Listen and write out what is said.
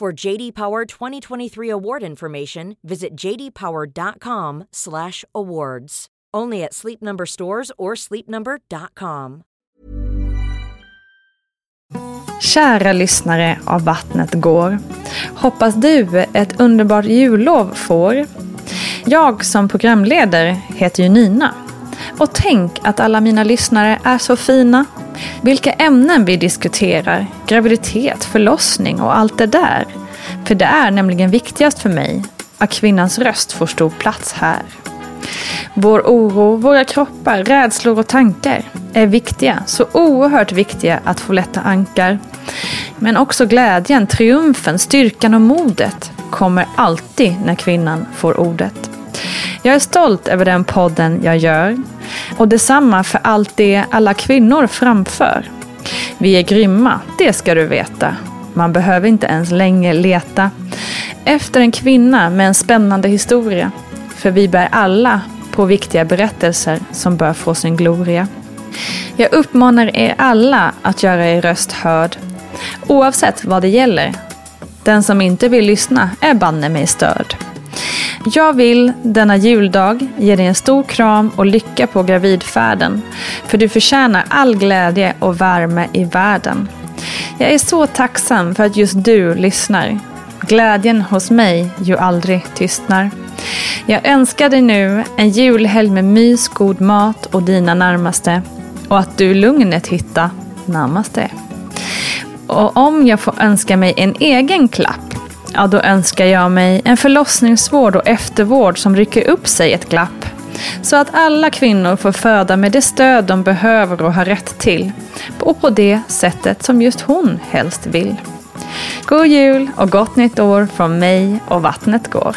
For JD Power 2023 award information, visit jdpower.com/awards. Only at Sleep Number stores or sleepnumber.com. Kära lyssnare av Vattnet går. Hoppas du ett underbart jullov får. Jag som programledare heter ju Nina. Och tänk att alla mina lyssnare är så fina. Vilka ämnen vi diskuterar, graviditet, förlossning och allt det där. För det är nämligen viktigast för mig att kvinnans röst får stor plats här. Vår oro, våra kroppar, rädslor och tankar är viktiga, så oerhört viktiga att få lätta ankar. Men också glädjen, triumfen, styrkan och modet kommer alltid när kvinnan får ordet. Jag är stolt över den podden jag gör och detsamma för allt det alla kvinnor framför. Vi är grymma, det ska du veta. Man behöver inte ens länge leta efter en kvinna med en spännande historia. För vi bär alla på viktiga berättelser som bör få sin gloria. Jag uppmanar er alla att göra er röst hörd. Oavsett vad det gäller. Den som inte vill lyssna är banne mig störd. Jag vill denna juldag ge dig en stor kram och lycka på gravidfärden. För du förtjänar all glädje och värme i världen. Jag är så tacksam för att just du lyssnar. Glädjen hos mig ju aldrig tystnar. Jag önskar dig nu en julhelg med mys, god mat och dina närmaste. Och att du lugnet hittar närmaste. Och om jag får önska mig en egen klapp, ja då önskar jag mig en förlossningsvård och eftervård som rycker upp sig ett glapp. Så att alla kvinnor får föda med det stöd de behöver och har rätt till. Och på det sättet som just hon helst vill. God jul och gott nytt år från mig och Vattnet går.